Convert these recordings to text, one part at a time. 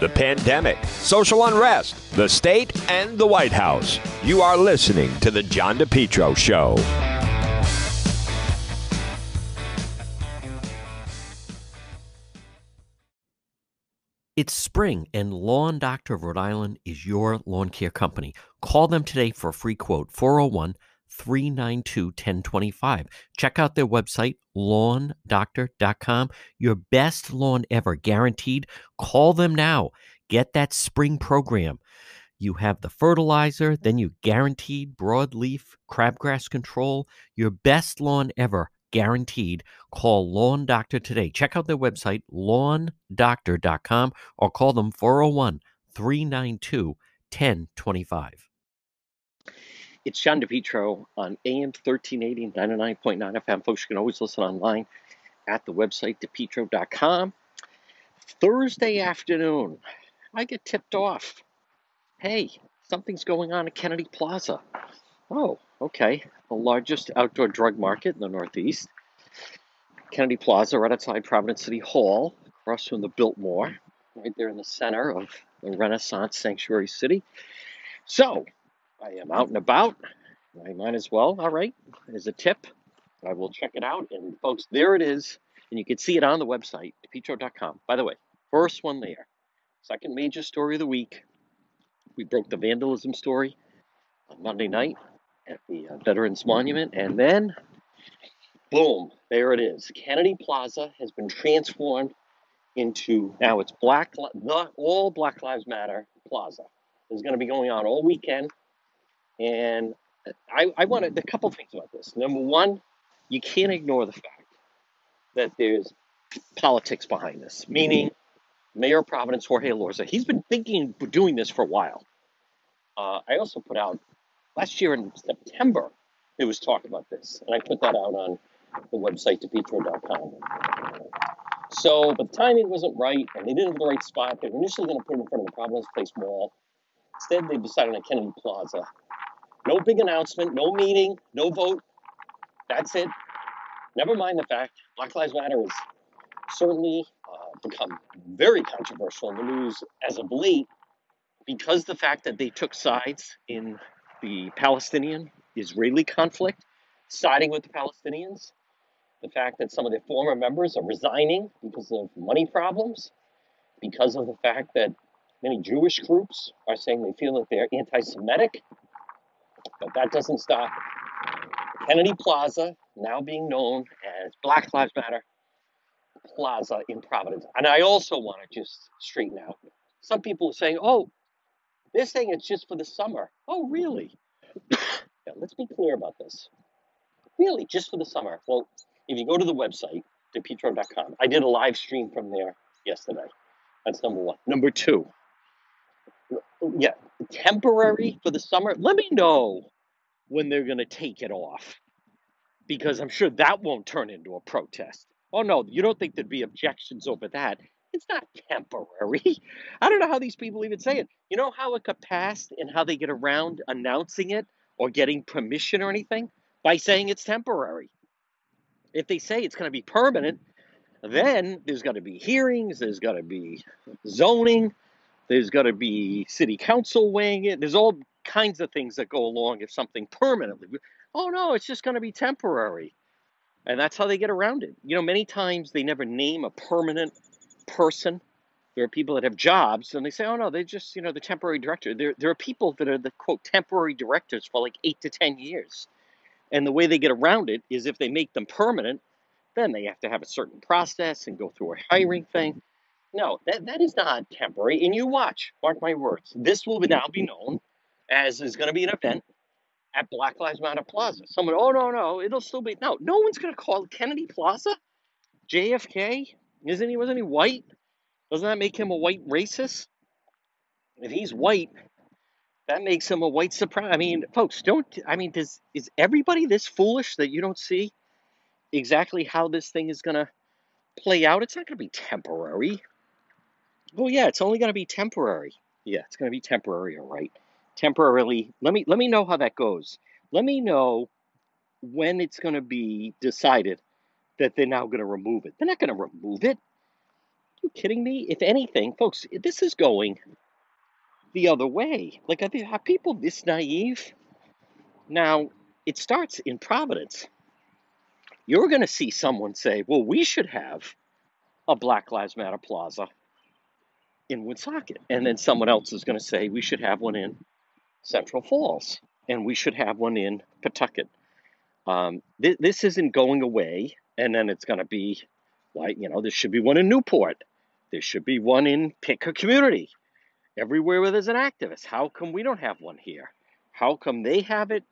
the pandemic, social unrest, the state, and the White House. You are listening to The John DePetro Show. It's spring, and Lawn Doctor of Rhode Island is your lawn care company. Call them today for a free quote 401 392 1025. Check out their website, lawndoctor.com. Your best lawn ever, guaranteed. Call them now. Get that spring program. You have the fertilizer, then you guaranteed broadleaf crabgrass control. Your best lawn ever, guaranteed. Call Lawn Doctor today. Check out their website, lawndoctor.com, or call them 401 392 1025. It's John DePetro on AM 1380, 99.9 FM. Folks, you can always listen online at the website, depetro.com. Thursday afternoon, I get tipped off. Hey, something's going on at Kennedy Plaza. Oh, okay. The largest outdoor drug market in the Northeast. Kennedy Plaza, right outside Providence City Hall, across from the Biltmore, right there in the center of the Renaissance Sanctuary City. So, I am out and about. I might as well. All right, as a tip, I will check it out. And folks, there it is. And you can see it on the website, depetro.com. By the way, first one there. Second major story of the week. We broke the vandalism story on Monday night at the uh, Veterans Monument. And then, boom, there it is. Kennedy Plaza has been transformed into now it's Black, the all Black Lives Matter Plaza. It's going to be going on all weekend. And I, I wanted a couple things about this. Number one, you can't ignore the fact that there's politics behind this, meaning Mayor of Providence Jorge Elorza, he's been thinking doing this for a while. Uh, I also put out last year in September, there was talk about this, and I put that out on the website, depetro.com. So, but the timing wasn't right, and they didn't have the right spot. They were initially going to put it in front of the Providence Place Mall. Instead, they decided on Kennedy Plaza. No big announcement, no meeting, no vote. That's it. Never mind the fact Black Lives Matter has certainly uh, become very controversial in the news as of late because the fact that they took sides in the Palestinian Israeli conflict, siding with the Palestinians, the fact that some of their former members are resigning because of money problems, because of the fact that many Jewish groups are saying they feel that they're anti Semitic. But that doesn't stop Kennedy Plaza, now being known as Black Lives Matter Plaza in Providence. And I also want to just straighten out. Some people are saying, oh, they're saying it's just for the summer. Oh, really? let's be clear about this. Really, just for the summer. Well, if you go to the website, depetro.com, I did a live stream from there yesterday. That's number one. Number two, yeah, temporary for the summer. Let me know when they're going to take it off because I'm sure that won't turn into a protest. Oh, no, you don't think there'd be objections over that? It's not temporary. I don't know how these people even say it. You know how it got passed and how they get around announcing it or getting permission or anything? By saying it's temporary. If they say it's going to be permanent, then there's got to be hearings, there's got to be zoning, there's got to be city council weighing it. There's all kinds of things that go along if something permanently. Oh no, it's just going to be temporary. And that's how they get around it. You know, many times they never name a permanent person. There are people that have jobs and they say, oh no, they're just, you know, the temporary director. There, there are people that are the quote temporary directors for like eight to 10 years. And the way they get around it is if they make them permanent, then they have to have a certain process and go through a hiring thing. No, that, that is not temporary. And you watch, mark my words, this will now be known as is going to be an event at Black Lives Matter Plaza. Someone, oh, no, no, it'll still be. No, no one's going to call Kennedy Plaza. JFK, isn't he, wasn't he white? Doesn't that make him a white racist? If he's white, that makes him a white supremacist. I mean, folks, don't, I mean, does, is everybody this foolish that you don't see exactly how this thing is going to play out? It's not going to be temporary. Oh yeah, it's only going to be temporary. Yeah, it's going to be temporary, all right. Temporarily. Let me let me know how that goes. Let me know when it's going to be decided that they're now going to remove it. They're not going to remove it. you kidding me? If anything, folks, this is going the other way. Like, are, are people this naive? Now, it starts in Providence. You're going to see someone say, well, we should have a Black Lives Matter plaza in Woonsocket. And then someone else is going to say, we should have one in Central Falls. And we should have one in Pawtucket. Um, th- this isn't going away. And then it's going to be like, you know, there should be one in Newport. There should be one in pick a community. Everywhere where there's an activist. How come we don't have one here? How come they have it?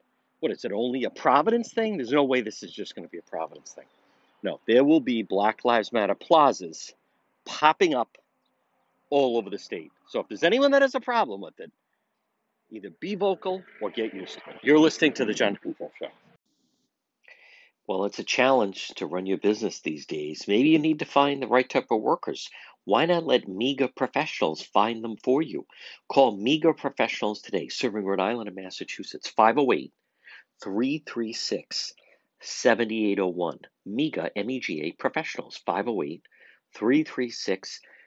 What is it, only a Providence thing? There's no way this is just going to be a Providence thing. No, there will be Black Lives Matter plazas popping up all over the state. So if there's anyone that has a problem with it, either be vocal or get used to it. You're listening to the John DePetro Show. Well, it's a challenge to run your business these days. Maybe you need to find the right type of workers. Why not let MEGA professionals find them for you? Call MEGA professionals today, serving Rhode Island and Massachusetts, 508 336 7801. MEGA, M E G A professionals, 508 336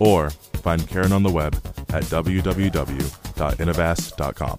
Or find Karen on the web at www.innovast.com.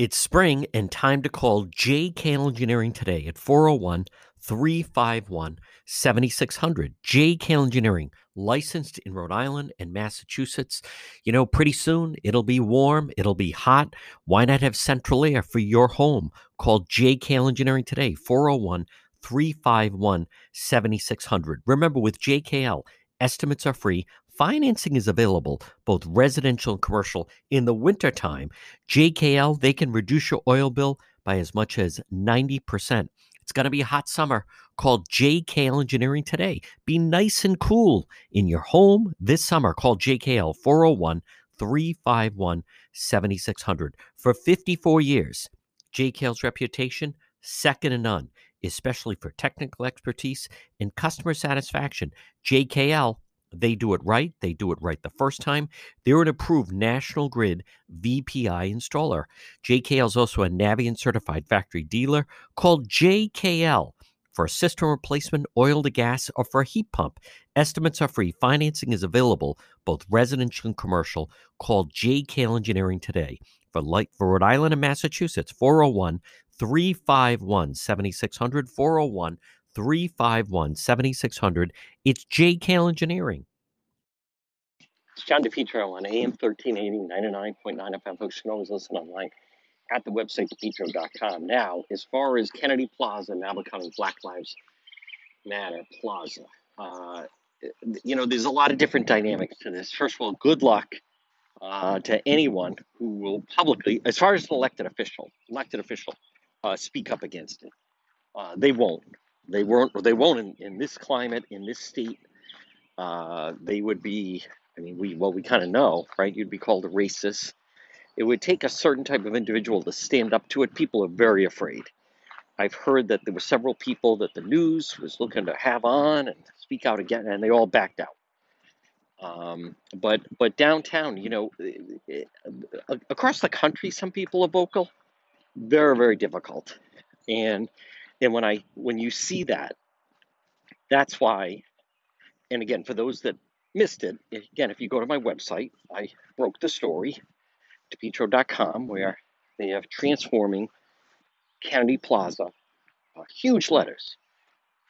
It's spring and time to call JK Engineering today at 401 351 7600. JK Engineering, licensed in Rhode Island and Massachusetts. You know, pretty soon it'll be warm, it'll be hot. Why not have central air for your home? Call JK Engineering today, 401 351 7600. Remember, with JKL, estimates are free. Financing is available, both residential and commercial. In the wintertime, JKL, they can reduce your oil bill by as much as 90%. It's going to be a hot summer. Call JKL Engineering today. Be nice and cool in your home this summer. Call JKL 401 351 7600. For 54 years, JKL's reputation, second to none, especially for technical expertise and customer satisfaction. JKL they do it right. They do it right the first time. They're an approved National Grid VPI installer. JKL is also a Navien certified factory dealer called JKL for a system replacement, oil to gas, or for a heat pump. Estimates are free. Financing is available, both residential and commercial. Call JKL Engineering today. For light for Rhode Island and Massachusetts, 401 351 7600 401 351 7600. It's JKL Engineering. It's John DePetro on AM 1380, 99.9 FM. Folks can always listen online at the website, depetro.com. Now, as far as Kennedy Plaza now becoming Black Lives Matter Plaza, uh, you know, there's a lot of different dynamics to this. First of all, good luck uh, to anyone who will publicly, as far as an elected official, elected official, uh, speak up against it. Uh, they won't. They won't. They won't in, in this climate, in this state. Uh, they would be. I mean, we well, we kind of know, right? You'd be called a racist. It would take a certain type of individual to stand up to it. People are very afraid. I've heard that there were several people that the news was looking to have on and speak out again, and they all backed out. Um, but but downtown, you know, eh, eh, across the country, some people are vocal. Very very difficult, and and when I when you see that, that's why. And again, for those that missed it, again, if you go to my website, I broke the story depetro.com where they have transforming Kennedy Plaza, uh, huge letters,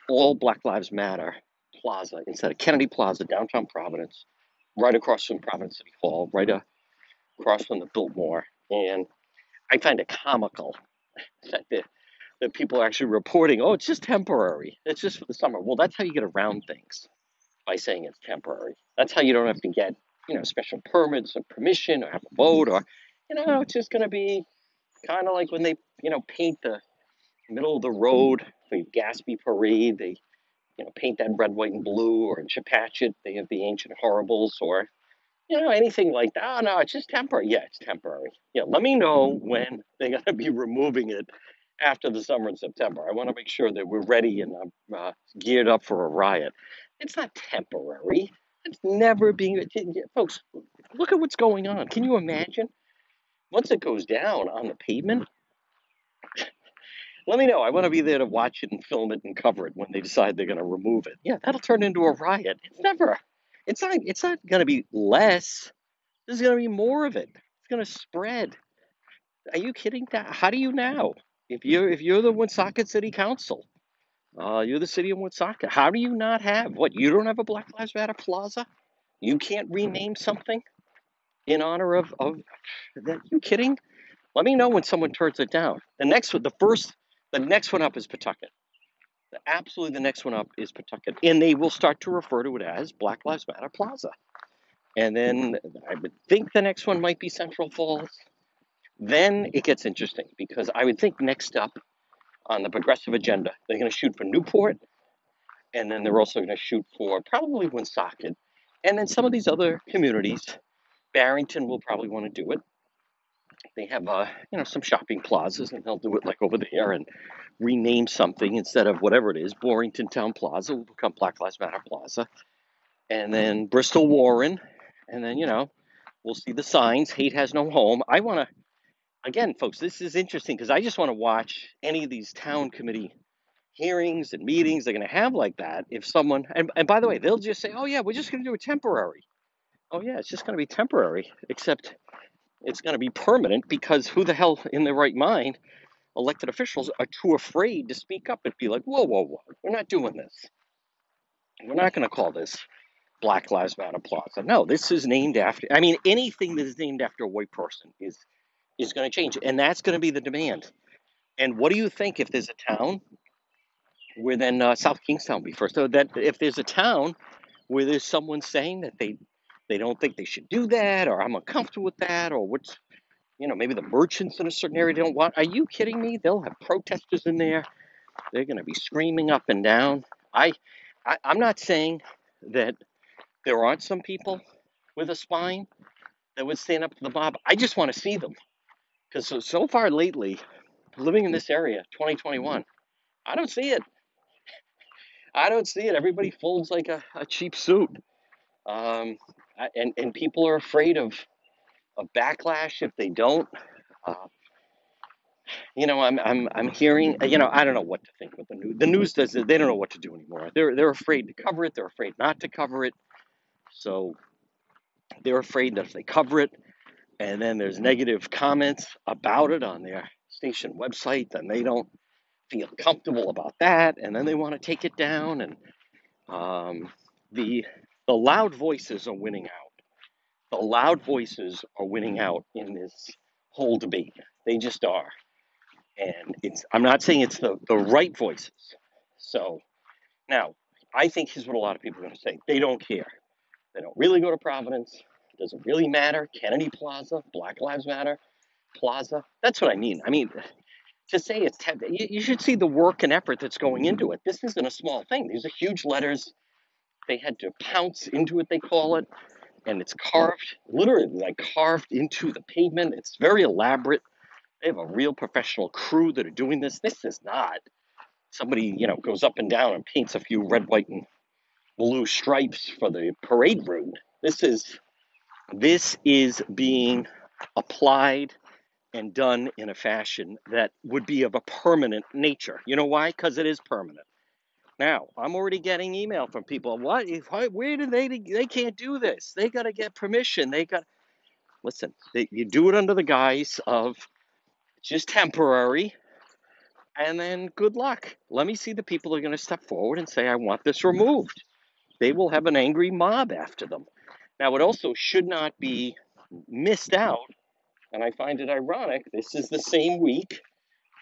all Black Lives Matter Plaza instead of Kennedy Plaza, downtown Providence, right across from Providence City Hall, right across from the Biltmore. And I find it comical that the, that people are actually reporting, oh, it's just temporary. It's just for the summer. Well, that's how you get around things by saying it's temporary. That's how you don't have to get, you know, special permits or permission or have a vote or, you know, it's just going to be kind of like when they, you know, paint the middle of the road for Gaspee Parade. They you know, paint that red, white, and blue, or in Chepachet, they have the ancient horribles, or, you know, anything like that. Oh, no, it's just temporary. Yeah, it's temporary. Yeah, let me know when they're going to be removing it after the summer in September. I want to make sure that we're ready and uh, uh, geared up for a riot. It's not temporary. It's never being. Folks, look at what's going on. Can you imagine? Once it goes down on the pavement, let me know. I want to be there to watch it and film it and cover it when they decide they're going to remove it. Yeah, that'll turn into a riot. It's never. It's not. It's not going to be less. There's going to be more of it. It's going to spread. Are you kidding? How do you now? If you're if you're the Woonsocket City Council, uh, you're the city of Woonsocket. How do you not have what? You don't have a Black Lives Matter Plaza. You can't rename something in honor of of. Are you kidding? Let me know when someone turns it down. The next one, the first the next one up is Pawtucket. The, absolutely, the next one up is Pawtucket, and they will start to refer to it as Black Lives Matter Plaza. And then I would think the next one might be Central Falls. Then it gets interesting because I would think next up on the progressive agenda, they're going to shoot for Newport, and then they're also going to shoot for probably Woonsocket, and then some of these other communities. Barrington will probably want to do it. They have uh, you know some shopping plazas and they'll do it like over there and rename something instead of whatever it is Barrington Town Plaza will become Black Lives Matter Plaza. And then Bristol Warren and then you know we'll see the signs hate has no home. I want to again folks this is interesting because I just want to watch any of these town committee hearings and meetings they're going to have like that if someone and, and by the way they'll just say oh yeah we're just going to do a temporary oh yeah it's just going to be temporary except it's going to be permanent because who the hell in their right mind, elected officials, are too afraid to speak up and be like, whoa, whoa, whoa, we're not doing this. We're not going to call this Black Lives Matter Plaza. No, this is named after, I mean, anything that is named after a white person is is going to change. And that's going to be the demand. And what do you think if there's a town where then uh, South Kingstown be first? So that if there's a town where there's someone saying that they they don't think they should do that, or I'm uncomfortable with that, or what's, you know, maybe the merchants in a certain area don't want. Are you kidding me? They'll have protesters in there. They're going to be screaming up and down. I, I, I'm not saying that there aren't some people with a spine that would stand up to the mob. I just want to see them. Because so, so far lately, living in this area, 2021, I don't see it. I don't see it. Everybody folds like a, a cheap suit. Um, and and people are afraid of of backlash if they don't. Uh, you know, I'm I'm I'm hearing. You know, I don't know what to think with the news. The news does it. They don't know what to do anymore. They're they're afraid to cover it. They're afraid not to cover it. So they're afraid that if they cover it, and then there's negative comments about it on their station website, then they don't feel comfortable about that, and then they want to take it down. And um, the the loud voices are winning out. The loud voices are winning out in this whole debate. They just are. And it's I'm not saying it's the, the right voices. So now I think here's what a lot of people are going to say. They don't care. They don't really go to Providence. It doesn't really matter. Kennedy Plaza, Black Lives Matter Plaza. That's what I mean. I mean, to say it's you should see the work and effort that's going into it. This isn't a small thing. These are huge letters. They had to pounce into it, they call it, and it's carved, literally like carved into the pavement. It's very elaborate. They have a real professional crew that are doing this. This is not somebody, you know, goes up and down and paints a few red, white, and blue stripes for the parade route. This is this is being applied and done in a fashion that would be of a permanent nature. You know why? Because it is permanent. Now, I'm already getting email from people. What? Where do they? They can't do this. They got to get permission. They got. Listen, they, you do it under the guise of just temporary, and then good luck. Let me see the people who are going to step forward and say, "I want this removed." They will have an angry mob after them. Now, it also should not be missed out, and I find it ironic. This is the same week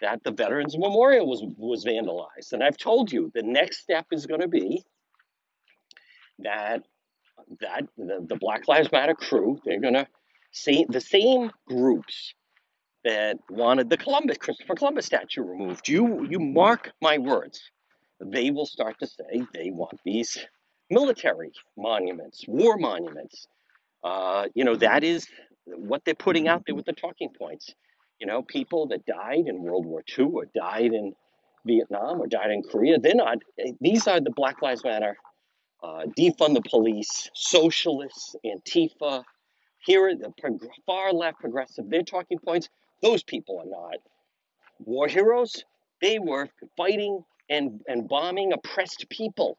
that the Veterans Memorial was was vandalized, and I've told you the next step is going to be that that the, the Black Lives Matter crew they're going to see the same groups that wanted the Columbus Christopher Columbus statue removed. You you mark my words, they will start to say they want these military monuments, war monuments. Uh, you know that is what they're putting out there with the talking points. You know, people that died in World War II or died in Vietnam or died in Korea, they're not, these are the Black Lives Matter, uh, defund the police, socialists, Antifa. Here are the far left progressive, their talking points. Those people are not war heroes. They were fighting and, and bombing oppressed people.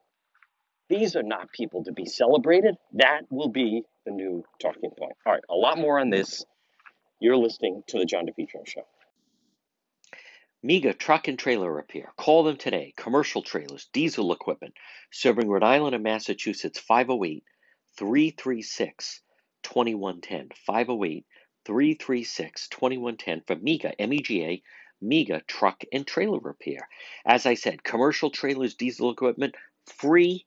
These are not people to be celebrated. That will be the new talking point. All right, a lot more on this you're listening to the John DePetro Show. MEGA Truck and Trailer Repair. Call them today. Commercial trailers, diesel equipment, serving Rhode Island and Massachusetts 508 336 2110. 508 336 2110 for MEGA, M E G A, MEGA Truck and Trailer Repair. As I said, commercial trailers, diesel equipment, free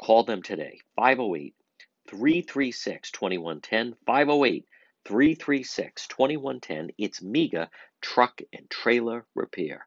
Call them today, 508 336 2110 508 336 2110. It's MEGA Truck and Trailer Repair.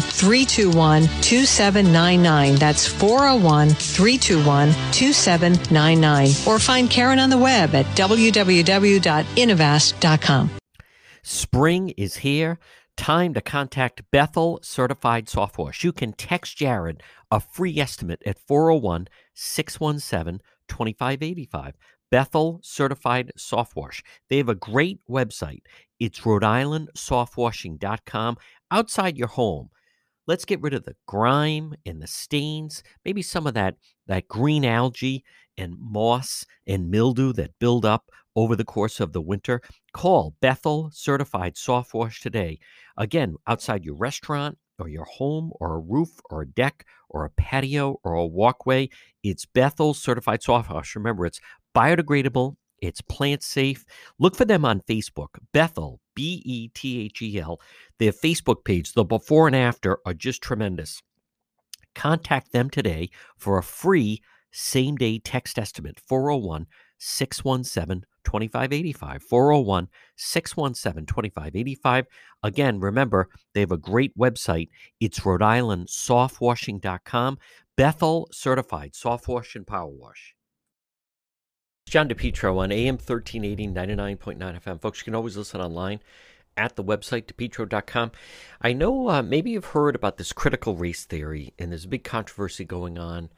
321 2799. That's 401 321 2799. Or find Karen on the web at www.innovast.com. Spring is here. Time to contact Bethel Certified Soft Wash. You can text Jared a free estimate at 401 617 2585. Bethel Certified Soft Wash. They have a great website. It's Rhode Island Softwashing.com. Outside your home, Let's get rid of the grime and the stains, maybe some of that, that green algae and moss and mildew that build up over the course of the winter. Call Bethel Certified Soft Wash today. Again, outside your restaurant or your home or a roof or a deck or a patio or a walkway, it's Bethel Certified Soft Wash. Remember, it's biodegradable it's plant safe. Look for them on Facebook. Bethel, B E T H E L. Their Facebook page, the before and after, are just tremendous. Contact them today for a free same day text estimate 401 617 2585. 401 617 2585. Again, remember, they have a great website. It's Rhode Island softwashing.com. Bethel certified soft wash and power wash. John DePetro on AM 1380, 99.9 FM. Folks, you can always listen online at the website, depetro.com. I know uh, maybe you've heard about this critical race theory, and there's a big controversy going on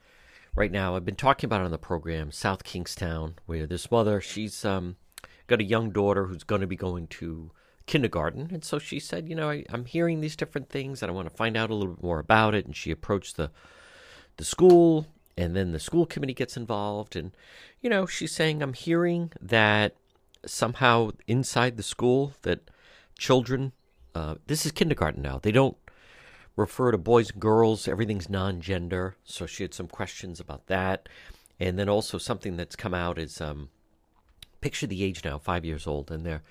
right now. I've been talking about it on the program, South Kingstown, where this mother, she's um, got a young daughter who's going to be going to kindergarten. And so she said, You know, I, I'm hearing these different things, and I want to find out a little bit more about it. And she approached the the school and then the school committee gets involved and you know she's saying i'm hearing that somehow inside the school that children, uh, this is kindergarten now, they don't refer to boys and girls, everything's non gender. So she had some questions about that. And then also something that's come out is um, picture the age now, five years old, and they're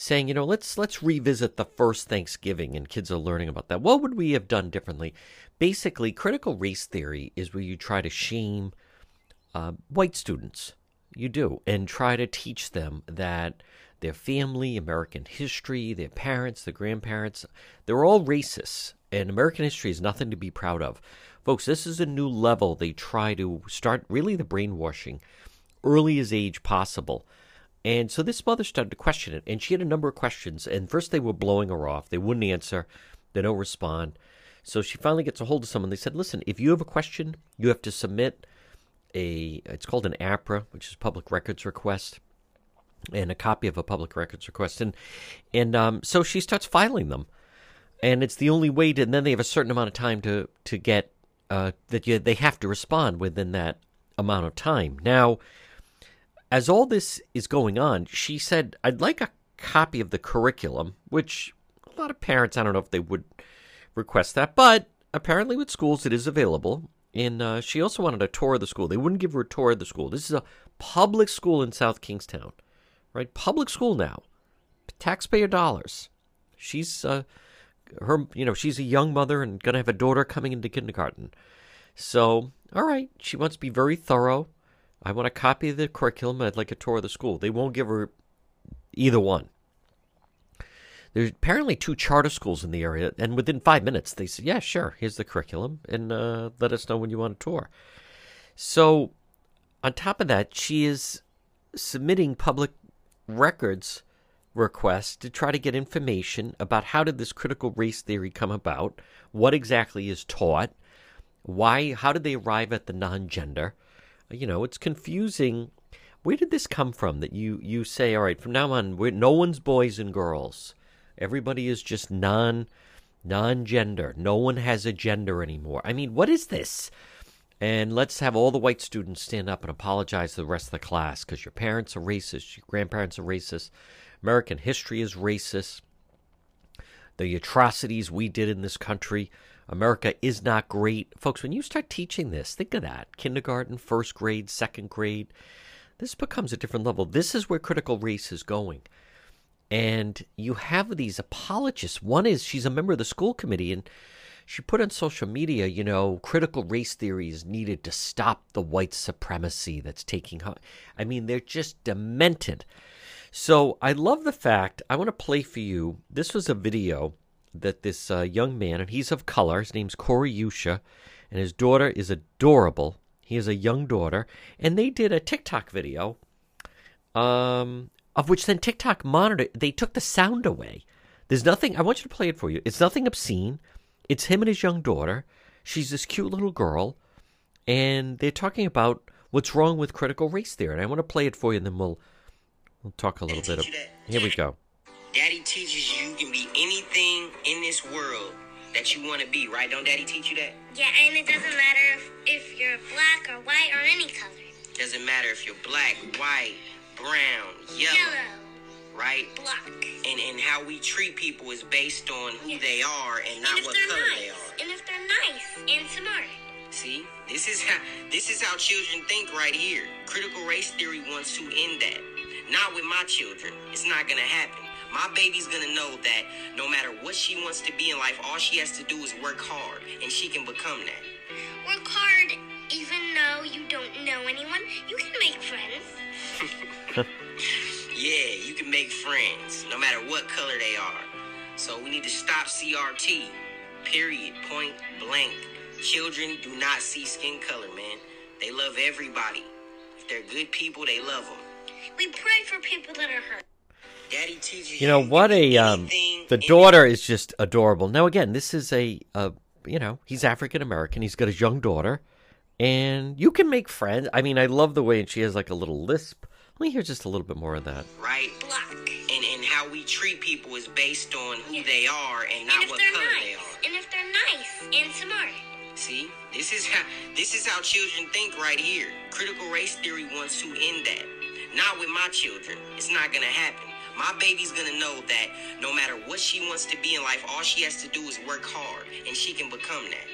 saying, you know, let's let's revisit the first Thanksgiving, and kids are learning about that. What would we have done differently? Basically, critical race theory is where you try to shame uh, white students. You do, and try to teach them that their family, American history, their parents, their grandparents, they're all racists, and American history is nothing to be proud of. Folks, this is a new level. They try to start really the brainwashing early as age possible. And so this mother started to question it, and she had a number of questions. And first, they were blowing her off. They wouldn't answer, they don't respond. So she finally gets a hold of someone. They said, Listen, if you have a question, you have to submit a, it's called an APRA, which is public records request, and a copy of a public records request. And, and um, so she starts filing them. And it's the only way to, and then they have a certain amount of time to, to get, uh, that you, they have to respond within that amount of time. Now, as all this is going on, she said, I'd like a copy of the curriculum, which a lot of parents, I don't know if they would request that, but apparently with schools it is available. And uh, she also wanted a tour of the school. They wouldn't give her a tour of the school. This is a public school in South Kingstown, right? Public school now, taxpayer dollars. She's uh, her, you know, she's a young mother and gonna have a daughter coming into kindergarten. So, all right, she wants to be very thorough. I want a copy of the curriculum. I'd like a tour of the school. They won't give her either one. There's apparently two charter schools in the area, and within five minutes, they said, "Yeah, sure. Here's the curriculum, and uh, let us know when you want a tour." So, on top of that, she is submitting public records requests to try to get information about how did this critical race theory come about, what exactly is taught, why, how did they arrive at the non-gender you know, it's confusing. Where did this come from that you, you say, all right, from now on, we're, no one's boys and girls. Everybody is just non non gender. No one has a gender anymore. I mean, what is this? And let's have all the white students stand up and apologize to the rest of the class because your parents are racist, your grandparents are racist, American history is racist, the atrocities we did in this country America is not great. Folks, when you start teaching this, think of that kindergarten, first grade, second grade. This becomes a different level. This is where critical race is going. And you have these apologists. One is she's a member of the school committee, and she put on social media, you know, critical race theory is needed to stop the white supremacy that's taking. I mean, they're just demented. So I love the fact. I want to play for you. This was a video that this uh, young man, and he's of color, his name's Corey Yusha, and his daughter is adorable. He has a young daughter, and they did a TikTok video, um, of which then TikTok monitored. They took the sound away. There's nothing. I want you to play it for you. It's nothing obscene. It's him and his young daughter. She's this cute little girl, and they're talking about what's wrong with critical race theory. And I want to play it for you, and then we'll we'll talk a little bit. Of, here we go. Daddy teaches you can be in this world that you want to be, right? Don't Daddy teach you that? Yeah, and it doesn't matter if, if you're black or white or any color. Doesn't matter if you're black, white, brown, yellow, yellow right? Black. And and how we treat people is based on who yes. they are and not and what color nice. they are. And if they're nice and smart. See, this is how this is how children think right here. Critical race theory wants to end that. Not with my children. It's not gonna happen. My baby's gonna know that no matter what she wants to be in life, all she has to do is work hard, and she can become that. Work hard, even though you don't know anyone. You can make friends. yeah, you can make friends, no matter what color they are. So we need to stop CRT. Period. Point blank. Children do not see skin color, man. They love everybody. If they're good people, they love them. We pray for people that are hurt. You know what a um, the daughter is just adorable. Now again, this is a, a you know he's African American. He's got his young daughter, and you can make friends. I mean, I love the way and she has like a little lisp. Let me hear just a little bit more of that. Right, black, and and how we treat people is based on who they are and not and what color nice. they are. And if they're nice and smart. See, this is how this is how children think right here. Critical race theory wants to end that. Not with my children. It's not gonna happen. My baby's gonna know that no matter what she wants to be in life, all she has to do is work hard, and she can become that.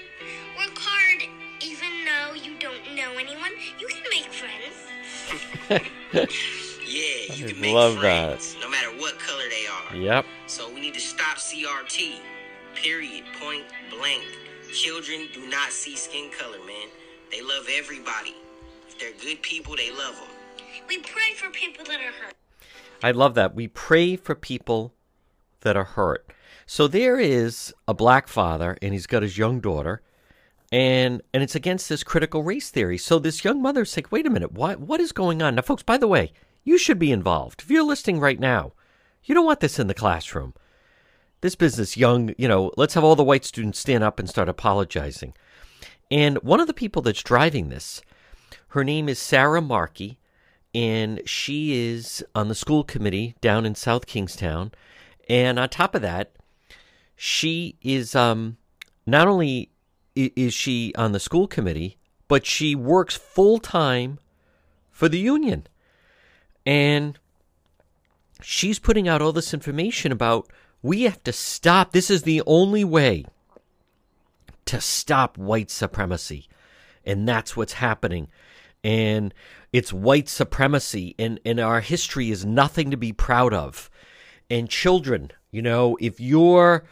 Work hard, even though you don't know anyone. You can make friends. Yeah, you I can make love friends, no matter what color they are. Yep. So we need to stop CRT. Period. Point blank. Children do not see skin color, man. They love everybody. If they're good people, they love them. We pray for people that are hurt. I love that. We pray for people that are hurt. So there is a black father, and he's got his young daughter, and and it's against this critical race theory. So this young mother's like, wait a minute, what what is going on? Now, folks, by the way, you should be involved. If you're listening right now, you don't want this in the classroom. This business, young, you know, let's have all the white students stand up and start apologizing. And one of the people that's driving this, her name is Sarah Markey, and she is on the school committee down in South Kingstown. And on top of that, she is um, not only is she on the school committee, but she works full time for the union. And she's putting out all this information about we have to stop. This is the only way to stop white supremacy. And that's what's happening. And it's white supremacy. And, and our history is nothing to be proud of. And children, you know, if your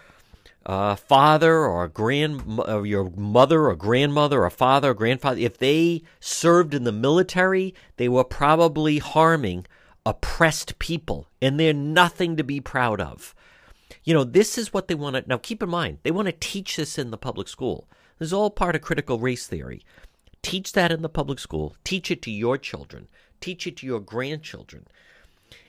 uh, father or grand, or your mother or grandmother or father or grandfather, if they served in the military, they were probably harming oppressed people. And they're nothing to be proud of. You know, this is what they want to. Now, keep in mind, they want to teach this in the public school. This is all part of critical race theory. Teach that in the public school. Teach it to your children. Teach it to your grandchildren.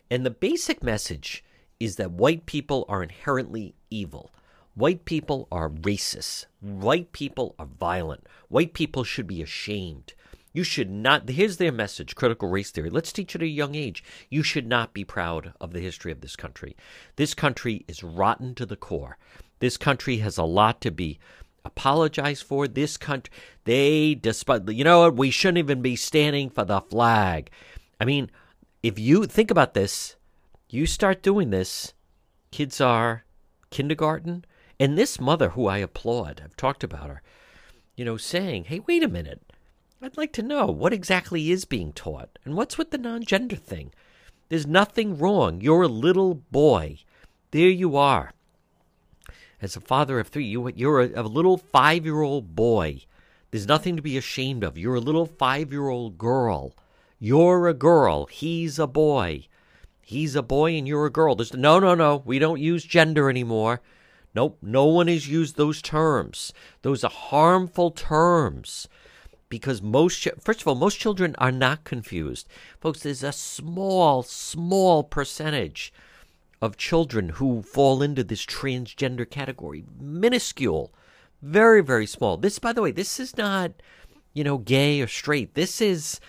And the basic message is that white people are inherently evil. White people are racist. White people are violent. White people should be ashamed. You should not. Here's their message critical race theory. Let's teach it at a young age. You should not be proud of the history of this country. This country is rotten to the core. This country has a lot to be apologized for. This country, they, despite, you know what, we shouldn't even be standing for the flag. I mean, if you think about this, you start doing this, kids are kindergarten, and this mother who I applaud, I've talked about her, you know, saying, hey, wait a minute. I'd like to know what exactly is being taught and what's with the non gender thing. There's nothing wrong. You're a little boy. There you are. As a father of three, you, you're a, a little five year old boy. There's nothing to be ashamed of. You're a little five year old girl. You're a girl. He's a boy. He's a boy and you're a girl. There's no, no, no. We don't use gender anymore. Nope. No one has used those terms. Those are harmful terms because most, first of all, most children are not confused. Folks, there's a small, small percentage of children who fall into this transgender category. Minuscule. Very, very small. This, by the way, this is not, you know, gay or straight. This is,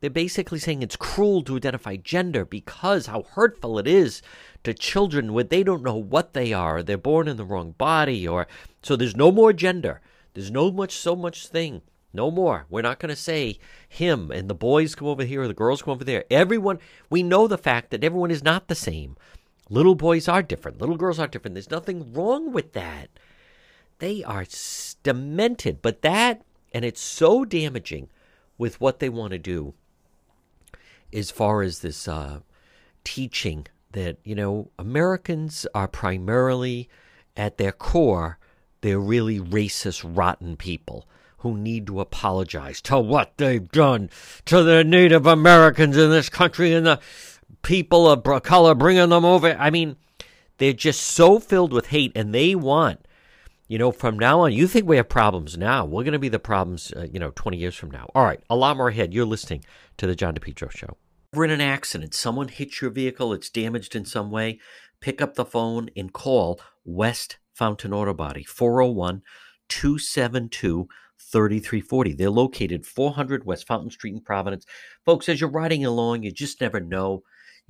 they're basically saying it's cruel to identify gender because how hurtful it is to children when they don't know what they are. They're born in the wrong body or, so there's no more gender. There's no much, so much thing. No more. We're not going to say him and the boys come over here or the girls come over there. Everyone, we know the fact that everyone is not the same. Little boys are different. Little girls are different. There's nothing wrong with that. They are demented. But that, and it's so damaging with what they want to do as far as this uh, teaching that, you know, Americans are primarily, at their core, they're really racist, rotten people who need to apologize to what they've done to the Native Americans in this country and the people of color bringing them over. I mean, they're just so filled with hate and they want, you know, from now on, you think we have problems now. We're going to be the problems, uh, you know, 20 years from now. All right, a lot more ahead. You're listening to The John DePetro Show. We're in an accident. Someone hits your vehicle, it's damaged in some way. Pick up the phone and call West Fountain Auto Body, 401 272 3340. They're located 400 West Fountain Street in Providence. Folks, as you're riding along, you just never know.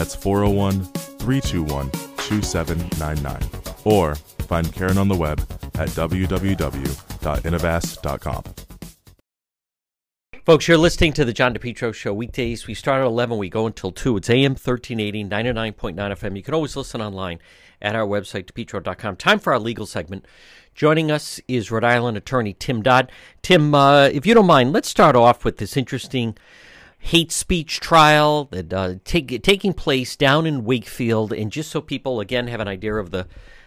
That's 401 321 2799. Or find Karen on the web at www.innovast.com. Folks, you're listening to the John DePetro Show weekdays. We start at 11, we go until 2. It's AM 1380, 99.9 FM. You can always listen online at our website, depetro.com. Time for our legal segment. Joining us is Rhode Island attorney Tim Dodd. Tim, uh, if you don't mind, let's start off with this interesting hate speech trial that uh, take, taking place down in Wakefield. And just so people again have an idea of the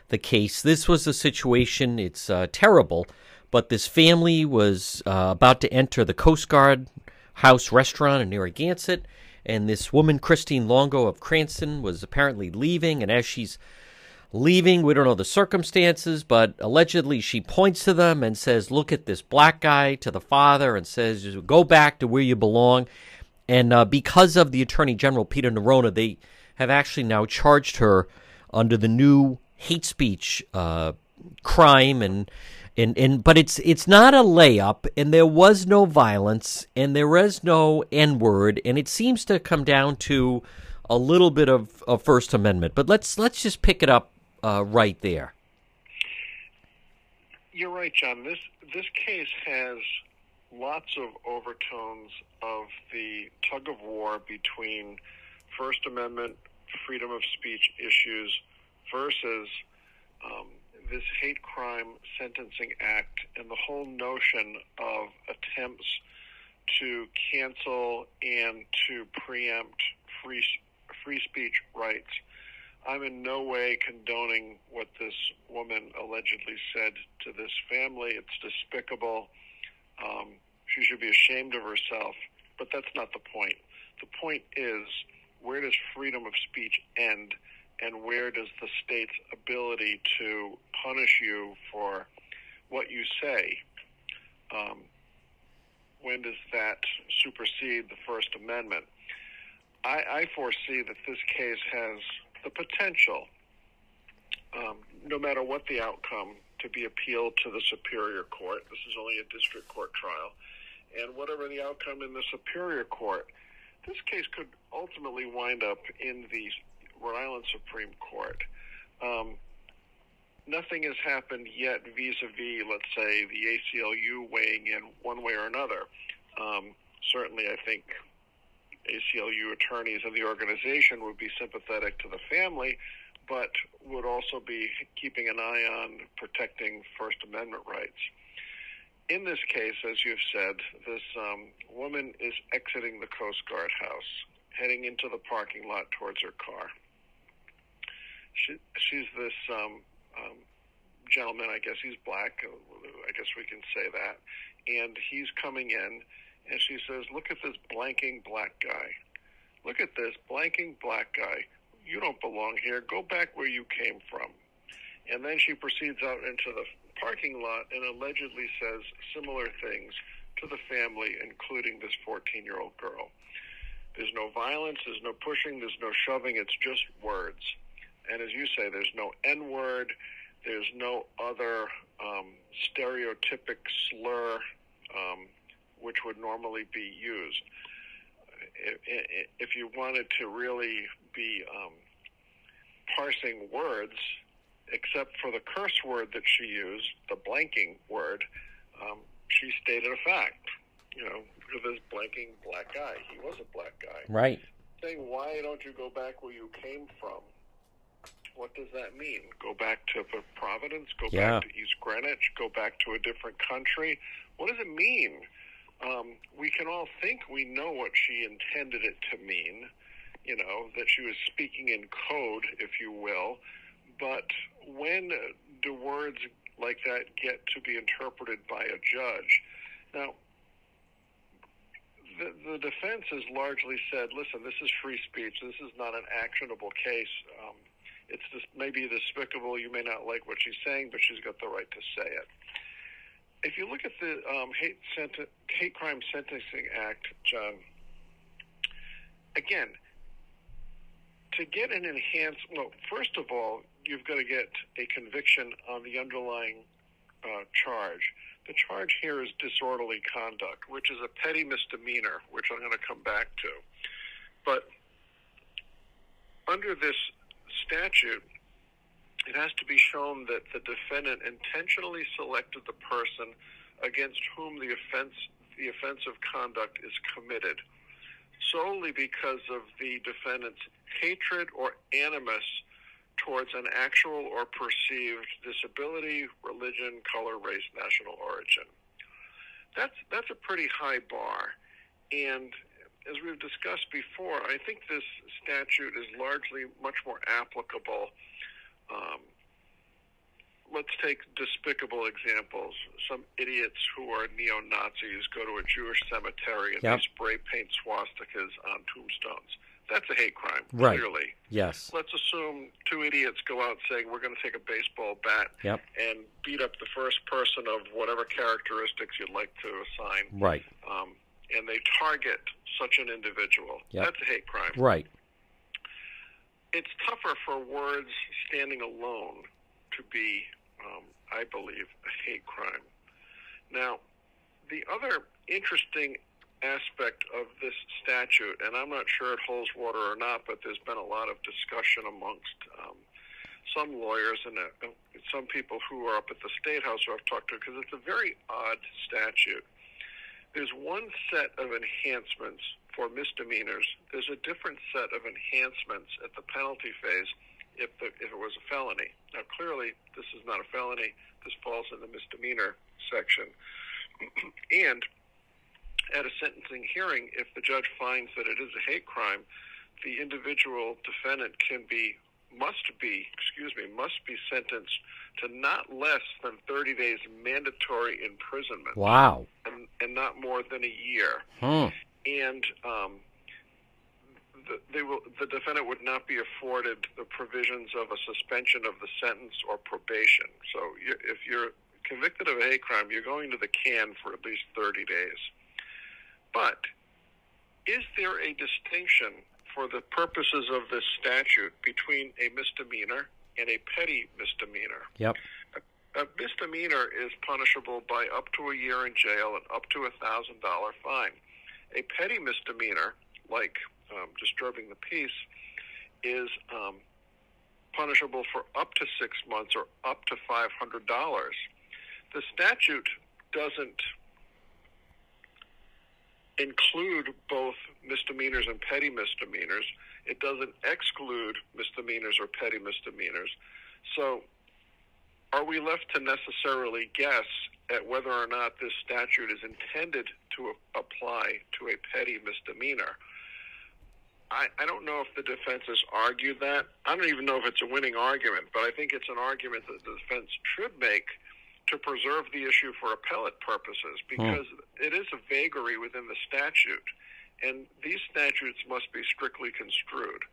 the case, this was a situation. It's uh, terrible, but this family was uh, about to enter the Coast Guard House restaurant in Narragansett, and this woman Christine Longo of Cranston was apparently leaving, and as she's leaving. We don't know the circumstances, but allegedly she points to them and says, Look at this black guy to the father and says, Go back to where you belong. And uh, because of the Attorney General, Peter Neronha, they have actually now charged her under the new hate speech uh, crime and and and but it's it's not a layup and there was no violence and there was no n word and it seems to come down to a little bit of, of first amendment. But let's let's just pick it up uh, right there. You're right john. This this case has lots of overtones of the tug of war between First Amendment freedom of speech issues versus um, this hate crime sentencing act and the whole notion of attempts to cancel and to preempt free free speech rights. I'm in no way condoning what this woman allegedly said to this family. It's despicable. Um, she should be ashamed of herself. But that's not the point. The point is where does freedom of speech end and where does the state's ability to punish you for what you say, um, when does that supersede the First Amendment? I, I foresee that this case has the potential, um, no matter what the outcome, to be appealed to the Superior Court. This is only a district court trial. And whatever the outcome in the Superior Court, this case could ultimately wind up in the Rhode Island Supreme Court. Um, nothing has happened yet vis-a-vis, let's say, the ACLU weighing in one way or another. Um, certainly, I think ACLU attorneys and the organization would be sympathetic to the family, but would also be keeping an eye on protecting First Amendment rights. In this case, as you've said, this um, woman is exiting the Coast Guard house, heading into the parking lot towards her car. She, she's this um, um, gentleman, I guess he's black, I guess we can say that, and he's coming in, and she says, Look at this blanking black guy. Look at this blanking black guy you don't belong here. Go back where you came from. And then she proceeds out into the parking lot and allegedly says similar things to the family, including this 14 year old girl. There's no violence, there's no pushing, there's no shoving, it's just words. And as you say, there's no N word, there's no other um, stereotypic slur um, which would normally be used. If you wanted to really be um, parsing words, except for the curse word that she used, the blanking word. Um, she stated a fact. You know, this blanking black guy. He was a black guy. Right. Saying, why don't you go back where you came from? What does that mean? Go back to Providence? Go Yeah. back to East Greenwich? Go back to a different country? What does it mean? Um, we can all think we know what she intended it to mean, you know, that she was speaking in code, if you will. But when do words like that get to be interpreted by a judge? Now, the, the defense has largely said, listen, this is free speech. This is not an actionable case. Um, it's just maybe despicable. You may not like what she's saying, but she's got the right to say it. If you look at the um, hate, senti- hate crime sentencing act, John, again, to get an enhanced, well, first of all, you've got to get a conviction on the underlying uh, charge. The charge here is disorderly conduct, which is a petty misdemeanor, which I'm going to come back to. But under this statute, it has to be shown that the defendant intentionally selected the person against whom the offense the offensive conduct is committed solely because of the defendant's hatred or animus towards an actual or perceived disability, religion, color, race, national origin. That's that's a pretty high bar, and as we've discussed before, I think this statute is largely much more applicable. Um, let's take despicable examples. Some idiots who are neo Nazis go to a Jewish cemetery and Yep. they spray paint swastikas on tombstones. That's a hate crime, Right. clearly. Yes. Let's assume two idiots go out saying we're going to take a baseball bat Yep. and beat up the first person of whatever characteristics you'd like to assign, Right. um, and they target such an individual. Yep. That's a hate crime. Right. It's tougher for words standing alone to be, um, I believe, a hate crime. Now, the other interesting aspect of this statute, and I'm not sure it holds water or not, but there's been a lot of discussion amongst um, some lawyers and uh, some people who are up at the State House who I've talked to, because it's a very odd statute. There's one set of enhancements for misdemeanors. There's a different set of enhancements at the penalty phase if, the, if it was a felony. Now, clearly, this is not a felony. This falls in the misdemeanor section. and at a sentencing hearing, if the judge finds that it is a hate crime, the individual defendant can be, must be, excuse me, must be sentenced to not less than 30 days mandatory imprisonment Wow. and, and not more than a year. Hmm. And um, they will, the defendant would not be afforded the provisions of a suspension of the sentence or probation. So you, if you're convicted of a hate crime, you're going to the can for at least 30 days. But is there a distinction for the purposes of this statute between a misdemeanor and a petty misdemeanor? Yep. A misdemeanor is punishable by up to a year in jail and up to a thousand dollar fine. A petty misdemeanor, like um, disturbing the peace, is um, punishable for up to six months or up to five hundred dollars. The statute doesn't include both misdemeanors and petty misdemeanors. It doesn't exclude misdemeanors or petty misdemeanors. So, are we left to necessarily guess at whether or not this statute is intended to apply to a petty misdemeanor? I, I don't know if the defense has argued that. I don't even know if it's a winning argument, but I think it's an argument that the defense should make to preserve the issue for appellate purposes because it is a vagary within the statute, and these statutes must be strictly construed.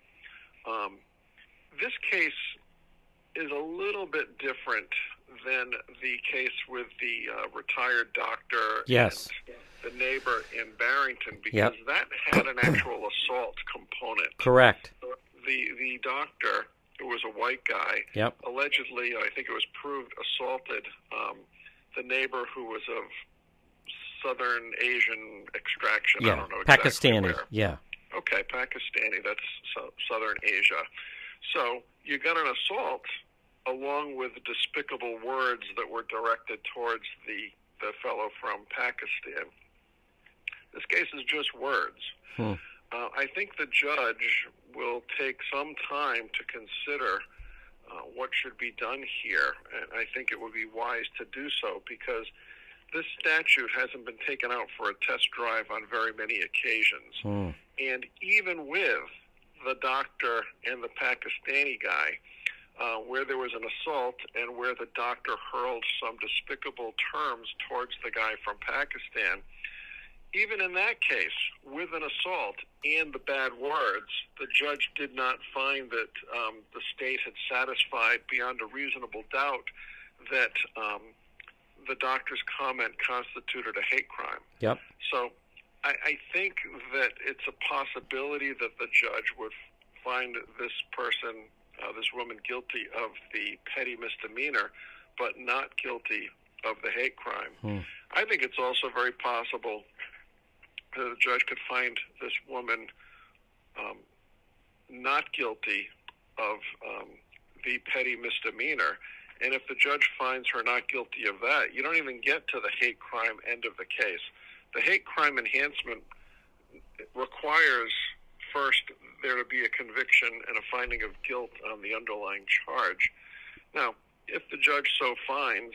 Um, this case is a little bit different than the case with the uh, retired doctor Yes. and the neighbor in Barrington because Yep. that had an actual assault component. Correct. The the doctor, who was a white guy, Yep. allegedly, I think it was proved, assaulted um, the neighbor who was of Southern Asian extraction. I Yeah. don't know exactly Pakistani. where. Yeah. Okay. Okay, Pakistani, that's so, Southern Asia. So you got an assault along with despicable words that were directed towards the, the fellow from Pakistan. This case is just words. Hmm. Uh, I think the judge will take some time to consider uh, what should be done here, and I think it would be wise to do so because this statute hasn't been taken out for a test drive on very many occasions. Hmm. And even with the doctor and the Pakistani guy, uh, where there was an assault and where the doctor hurled some despicable terms towards the guy from Pakistan, even in that case, with an assault and the bad words, the judge did not find that um, the state had satisfied beyond a reasonable doubt that um, the doctor's comment constituted a hate crime. Yep. So I, I think that it's a possibility that the judge would find this person, uh, this woman, guilty of the petty misdemeanor, but not guilty of the hate crime. Hmm. I think it's also very possible the judge could find this woman um, not guilty of um, the petty misdemeanor. And if the judge finds her not guilty of that, you don't even get to the hate crime end of the case. The hate crime enhancement requires first there to be a conviction and a finding of guilt on the underlying charge. Now, if the judge so finds,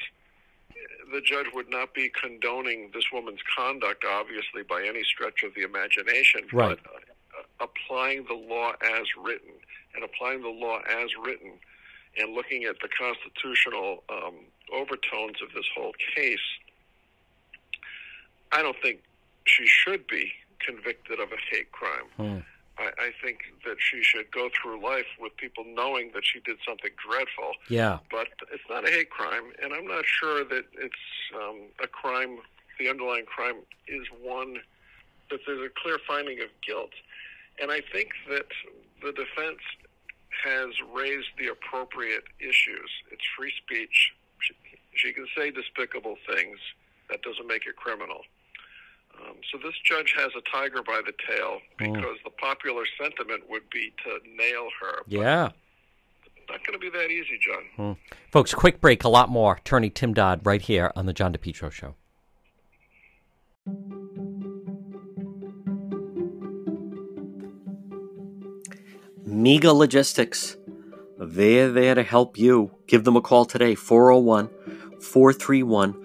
the judge would not be condoning this woman's conduct, obviously, by any stretch of the imagination, Right. but uh, applying the law as written and applying the law as written and looking at the constitutional um, overtones of this whole case, I don't think she should be convicted of a hate crime. Hmm. I, I think that she should go through life with people knowing that she did something dreadful, Yeah. but it's not a hate crime, and I'm not sure that it's um, a crime. The underlying crime is one that there's a clear finding of guilt, and I think that the defense has raised the appropriate issues. It's free speech. She, she can say despicable things. That doesn't make it criminal. Um, so this judge has a tiger by the tail because the popular sentiment would be to nail her. Yeah. Not going to be that easy, John. Folks, quick break. A lot more. Attorney Tim Dodd right here on the John DePetro Show. Mega Logistics. They're there to help you. Give them a call today, 401 431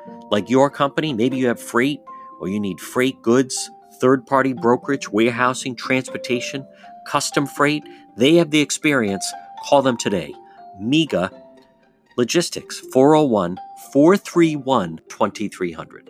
like your company? Maybe you have freight or you need freight goods, third party brokerage, warehousing, transportation, custom freight. They have the experience. Call them today. MEGA Logistics, 401 431 2300.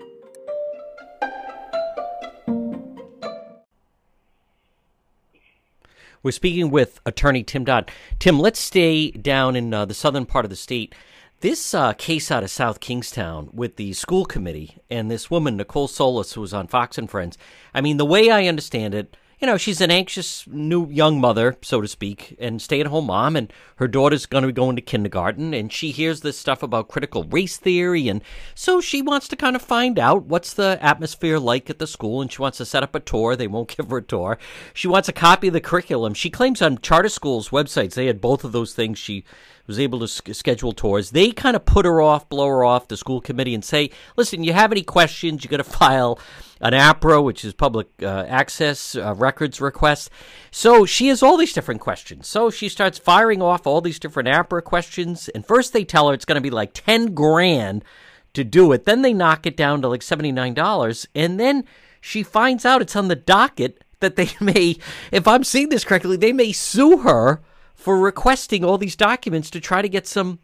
We're speaking with attorney Tim Dodd. Tim, let's stay down in uh, the southern part of the state. This uh, case out of South Kingstown with the school committee and this woman, Nicole Solas, who was on Fox and Friends. I mean, the way I understand it, you know, she's an anxious new young mother, so to speak, and stay at home mom, and her daughter's going to be going to kindergarten, and she hears this stuff about critical race theory, and so she wants to kind of find out what's the atmosphere like at the school, and she wants to set up a tour. They won't give her a tour. She wants a copy of the curriculum. She claims on charter schools' websites they had both of those things. She was able to schedule tours. They kind of put her off, blow her off, the school committee, and say, listen, you have any questions, you got to file an APRA, which is public uh, access uh, records request. So she has all these different questions. So she starts firing off all these different APRA questions. And first they tell her it's going to be like 10 grand to do it. Then they knock it down to like $79. And then she finds out it's on the docket that they may, if I'm seeing this correctly, they may sue her for requesting all these documents to try to get some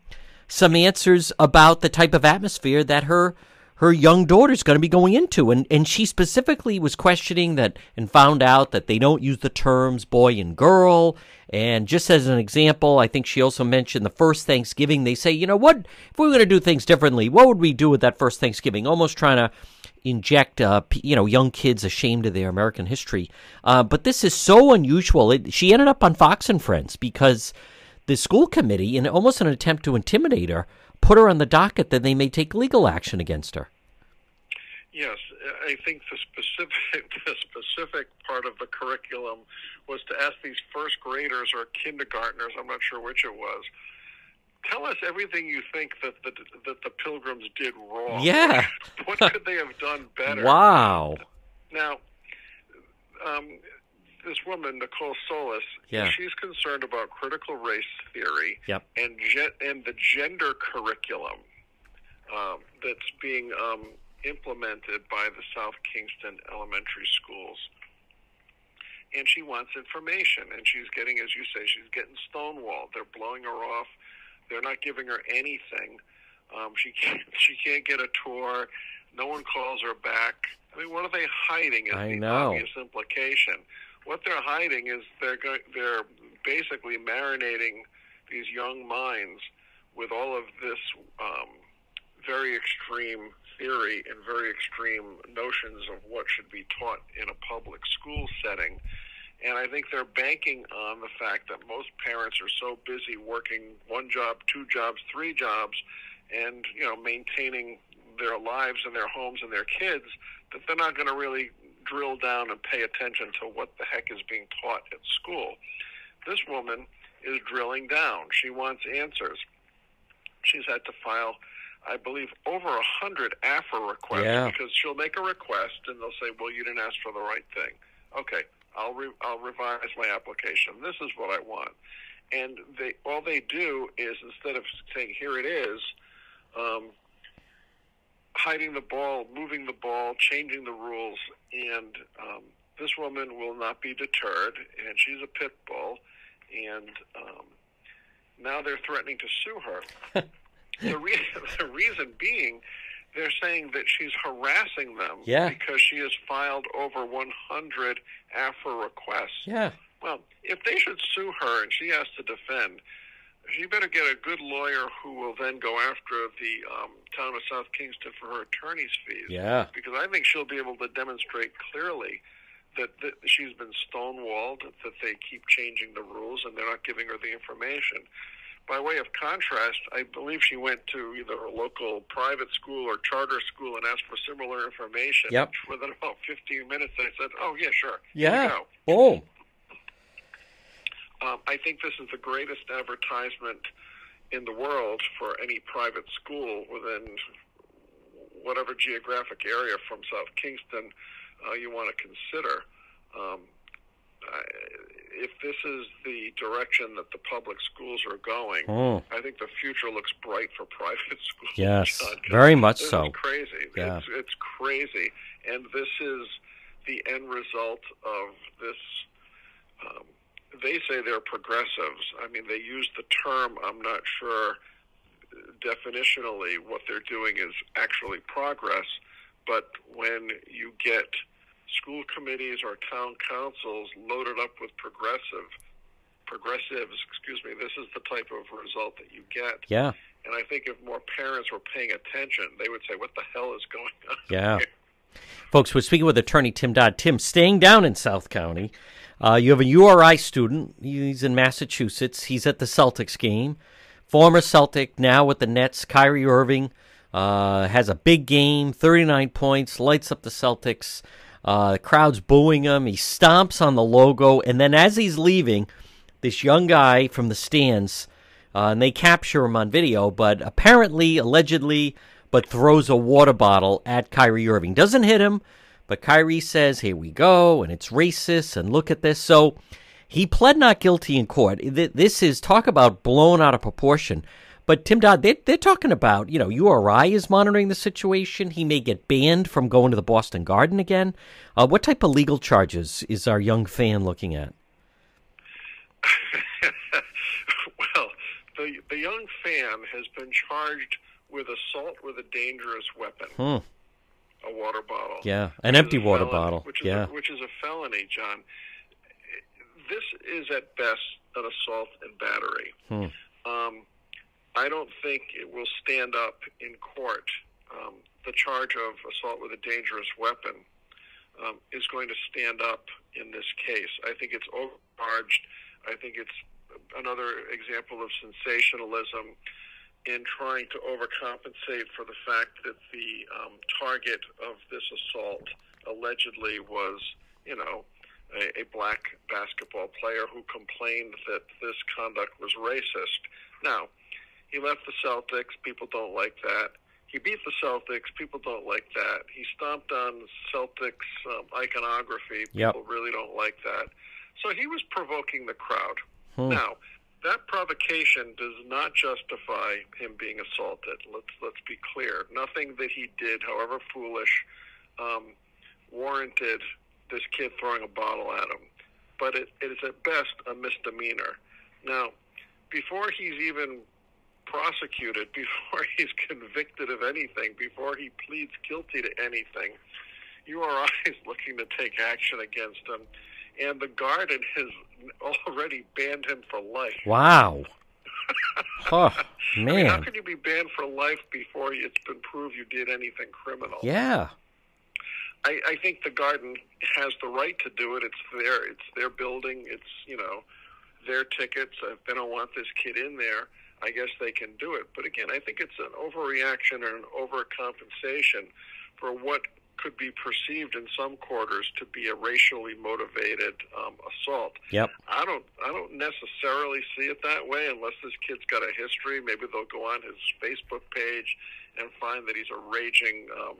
some answers about the type of atmosphere that her her young daughter's going to be going into. And, and she specifically was questioning that and found out that they don't use the terms boy and girl. And just as an example, I think she also mentioned the first Thanksgiving. They say, you know, what if we were going to do things differently? What would we do with that first Thanksgiving? Almost trying to inject, uh, you know, young kids ashamed of their American history. Uh, but this is so unusual. It, she ended up on Fox and Friends because the school committee, in almost an attempt to intimidate her, put her on the docket that they may take legal action against her. Yes, I think the specific the specific part of the curriculum was to ask these first graders or kindergartners, I'm not sure which it was, tell us everything you think that the that the pilgrims did wrong. Yeah. what could they have done better? Wow. Now, um, this woman Nicole Solas, Yeah. she's concerned about critical race theory Yep. and ge- and the gender curriculum um, that's being um, implemented by the South Kingstown elementary schools. And she wants information, and she's getting, as you say, she's getting stonewalled. They're blowing her off. They're not giving her anything. Um, she can't. She can't get a tour. No one calls her back. I mean, what are they hiding? Is I the know. obvious implication. What they're hiding is they're go- they're basically marinating these young minds with all of this um, very extreme theory and very extreme notions of what should be taught in a public school setting. And I think they're banking on the fact that most parents are so busy working one job, two jobs, three jobs, and you know maintaining their lives and their homes and their kids that they're not going to really drill down and pay attention to what the heck is being taught at school. This woman is drilling down. She wants answers. She's had to file, I believe, over a hundred APRA requests Yeah. because she'll make a request and they'll say, "Well, you didn't ask for the right thing." Okay, I'll re- I'll revise my application. This is what I want, and they all they do is instead of saying, "Here it is," um, hiding the ball, moving the ball, changing the rules, and um, this woman will not be deterred, and she's a pit bull, and um, now they're threatening to sue her. the, re- the reason being, they're saying that she's harassing them Yeah. because she has filed over 100 APRA requests. Yeah. Well, if they should sue her and she has to defend, she better get a good lawyer who will then go after the um, town of South Kingstown for her attorney's fees. Yeah. Because I think she'll be able to demonstrate clearly that, that she's been stonewalled, that they keep changing the rules, and they're not giving her the information. By way of contrast, I believe she went to either a local private school or charter school and asked for similar information. Yep. Within about 15 minutes, they said, "Oh yeah, sure." Yeah. go." Boom. Um, I think this is the greatest advertisement in the world for any private school within whatever geographic area from South Kingstown uh, you want to consider. Um, I, if this is the direction that the public schools are going, Oh. I think the future looks bright for private schools. Yes, John, very much so. Crazy. Yeah. It's, it's crazy, and this is the end result of this. Um, they say they're progressives. I mean, they use the term. I'm not sure uh, definitionally what they're doing is actually progress, but when you get school committees or town councils loaded up with progressive progressives, excuse me, this is the type of result that you get. Yeah. And I think if more parents were paying attention, they would say, "What the hell is going on?" Yeah. Folks, we're speaking with attorney Tim Dodd. Tim, staying down in South County, uh, you have a URI student. He's in Massachusetts. He's at the Celtics game. Former Celtic, now with the Nets. Kyrie Irving uh, has a big game, 39 points, lights up the Celtics. Uh, the crowd's booing him. He stomps on the logo. And then as he's leaving, this young guy from the stands, uh, and they capture him on video, but apparently, allegedly, but throws a water bottle at Kyrie Irving. Doesn't hit him, but Kyrie says, Here we go, and it's racist, and look at this. So he pled not guilty in court. This is talk about blown out of proportion. But Tim Dodd, they're, they're talking about, you know, URI is monitoring the situation. He may get banned from going to the Boston Garden again. Uh, what type of legal charges is our young fan looking at? well, the the young fan has been charged with assault with a dangerous weapon, Hmm. a water bottle. Yeah, an empty water felony, bottle. Which is Yeah. a, which is a felony, John. This is at best an assault and battery. Hmm. Um, I don't think it will stand up in court. Um, the charge of assault with a dangerous weapon um, is going to stand up in this case. I think it's overcharged. I think it's another example of sensationalism in trying to overcompensate for the fact that the um, target of this assault allegedly was, you know, a, a black basketball player who complained that this conduct was racist. Now, he left the Celtics. People don't like that. He beat the Celtics. People don't like that. He stomped on Celtics um, iconography. Yep. People really don't like that. So he was provoking the crowd. Hmm. Now, that provocation does not justify him being assaulted. Let's let's be clear. Nothing that he did, however foolish, um, warranted this kid throwing a bottle at him. But it, it is at best a misdemeanor. Now, before he's even prosecuted, before he's convicted of anything, before he pleads guilty to anything, you are always looking to take action against him. And the Garden has already banned him for life. Wow. Oh, I mean, how man. can you be banned for life before it's been proved you did anything criminal? Yeah. I, I think the garden has the right to do it. It's their it's their building. It's you know their tickets. They don't want this kid in there, I guess they can do it. But again, I think it's an overreaction or an overcompensation for what could be perceived in some quarters to be a racially motivated um, assault. Yep. I don't I don't necessarily see it that way unless this kid's got a history. Maybe they'll go on his Facebook page and find that he's a raging um,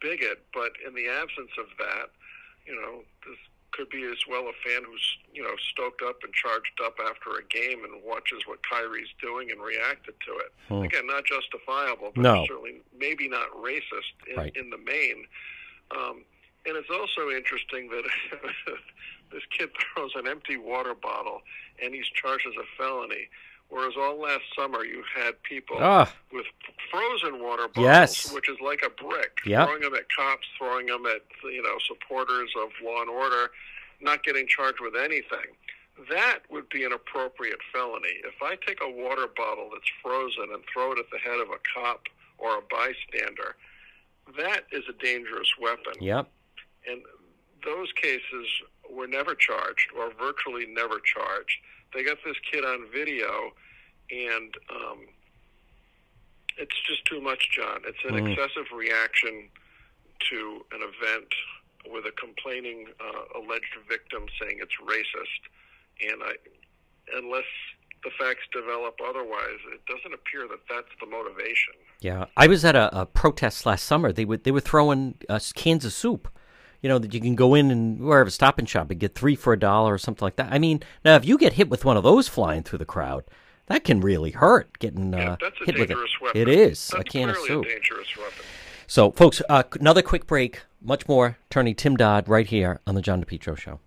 bigot. But in the absence of that, you know, this could be as well a fan who's you know stoked up and charged up after a game and watches what Kyrie's doing and reacted to it. Hmm. Again, not justifiable, but No. certainly maybe not racist in, Right. in the main. Um, and it's also interesting that this kid throws an empty water bottle and he's charged as a felony. Whereas all last summer you had people Ah. with frozen water bottles, Yes. which is like a brick, Yep. throwing them at cops, throwing them at you know supporters of law and order, not getting charged with anything. That would be an appropriate felony. If I take a water bottle that's frozen and throw it at the head of a cop or a bystander, that is a dangerous weapon. Yep. And those cases were never charged or virtually never charged. They got this kid on video, and um, it's just too much, John. It's an Mm. excessive reaction to an event with a complaining uh, alleged victim saying it's racist. And I, unless the facts develop otherwise, it doesn't appear that that's the motivation. Yeah, I was at a, a protest last summer. They were they were throwing uh, cans of soup. You know that you can go in and wherever Stop and Shop and get three for a dollar or something like that. I mean, now if you get hit with one of those flying through the crowd, that can really hurt. Getting Yeah, uh, that's a hit with it. weapon. It is That's a can of soup. a dangerous weapon. So, folks, uh, another quick break. Much more. Attorney Tim Dodd right here on the John DePetro Show.